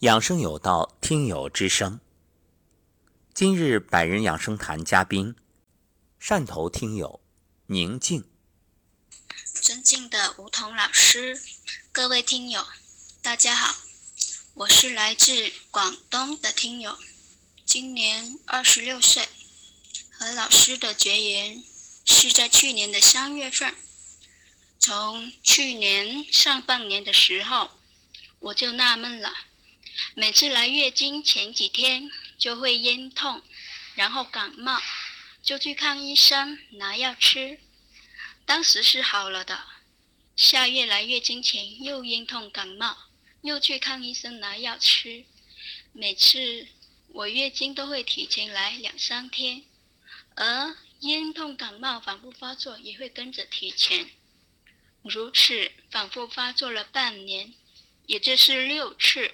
养生有道，听友之声。今日百人养生谈嘉宾，汕头听友宁静。尊敬的吴桐老师，各位听友，大家好，我是来自广东的听友，今年二十六岁，和老师的结缘是在去年的三月份。从去年上半年的时候，我就纳闷了。每次来月经前几天就会咽痛，然后感冒，就去看医生拿药吃。当时是好了的，下月来月经前又咽痛感冒，又去看医生拿药吃。每次我月经都会提前来两三天，而咽痛感冒反复发作也会跟着提前，如此反复发作了半年，也就是六次。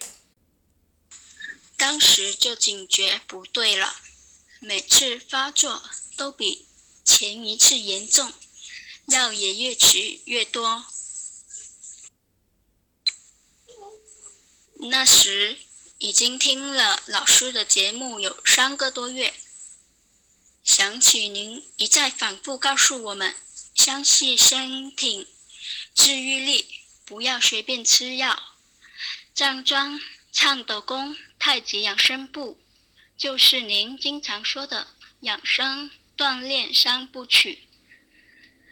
当时就警觉不对了，每次发作都比前一次严重，药也越吃越多。那时已经听了老师的节目有三个多月，想起您一再反复告诉我们，相信身体治愈力，不要随便吃药，站桩、唱抖功。太极养生步就是您经常说的养生锻炼三部曲。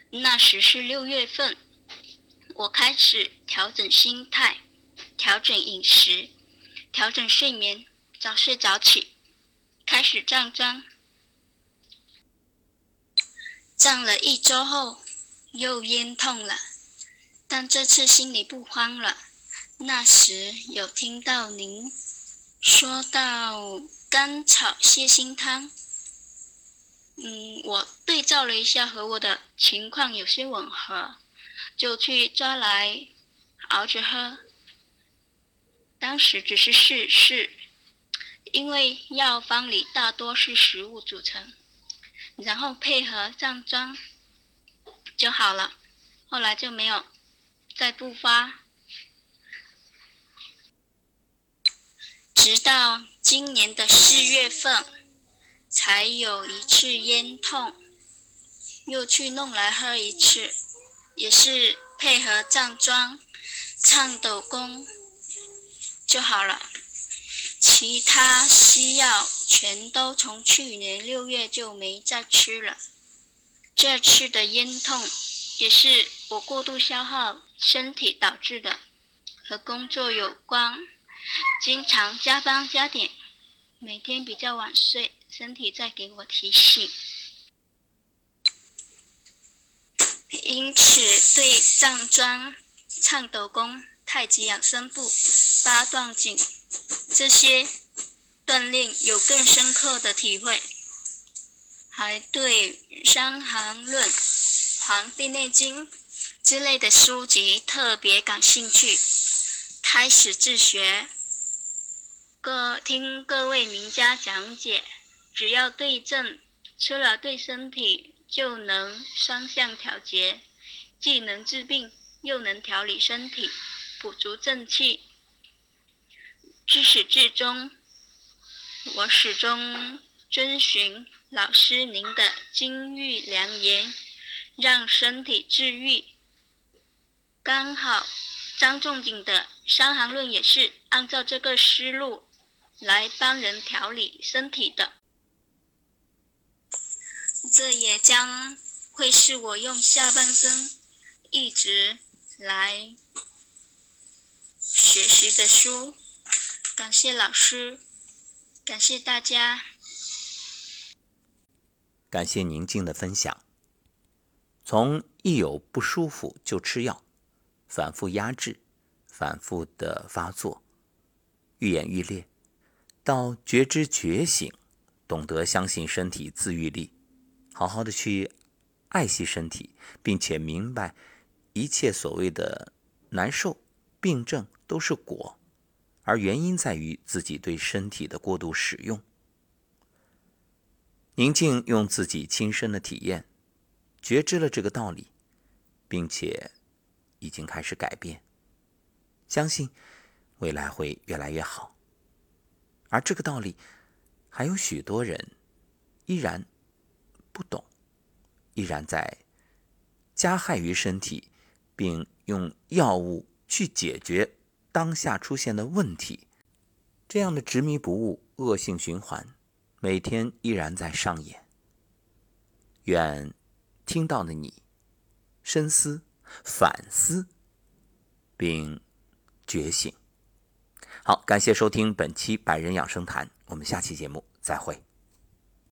那时是六月份，我开始调整心态，调整饮食，调整睡眠，早睡早起，开始站桩。站了一周后，又咽痛了，但这次心里不慌了。那时有听到您。说到甘草泻心汤，嗯，我对照了一下，和我的情况有些吻合，就去抓来熬着喝。当时只是试试，因为药方里大多是食物组成，然后配合上妆就好了。后来就没有再复发。直到今年的四月份，才有一次咽痛，又去弄来喝一次，也是配合站桩、唱抖功就好了。其他西药全都从去年六月就没再吃了。这次的咽痛也是我过度消耗身体导致的，和工作有关。经常加班加点，每天比较晚睡，身体在给我提醒。因此，对站桩、颤抖功、太极养生步、八段锦这些锻炼有更深刻的体会，还对《伤寒论》《黄帝内经》之类的书籍特别感兴趣，开始自学。各听各位名家讲解，只要对症，吃了对身体就能双向调节，既能治病，又能调理身体，补足正气。至始至终，我始终遵循老师您的金玉良言，让身体治愈。刚好张仲景的《伤寒论》也是按照这个思路。来帮人调理身体的，这也将会是我用下半生一直来学习的书。感谢老师，感谢大家，感谢宁静的分享。从一有不舒服就吃药，反复压制，反复的发作，愈演愈烈。到觉知觉醒，懂得相信身体自愈力，好好的去爱惜身体，并且明白一切所谓的难受、病症都是果，而原因在于自己对身体的过度使用。宁静用自己亲身的体验觉知了这个道理，并且已经开始改变，相信未来会越来越好。而这个道理，还有许多人依然不懂，依然在加害于身体，并用药物去解决当下出现的问题。这样的执迷不悟、恶性循环，每天依然在上演。愿听到的你深思、反思，并觉醒。好，感谢收听本期《百人养生谈》，我们下期节目再会。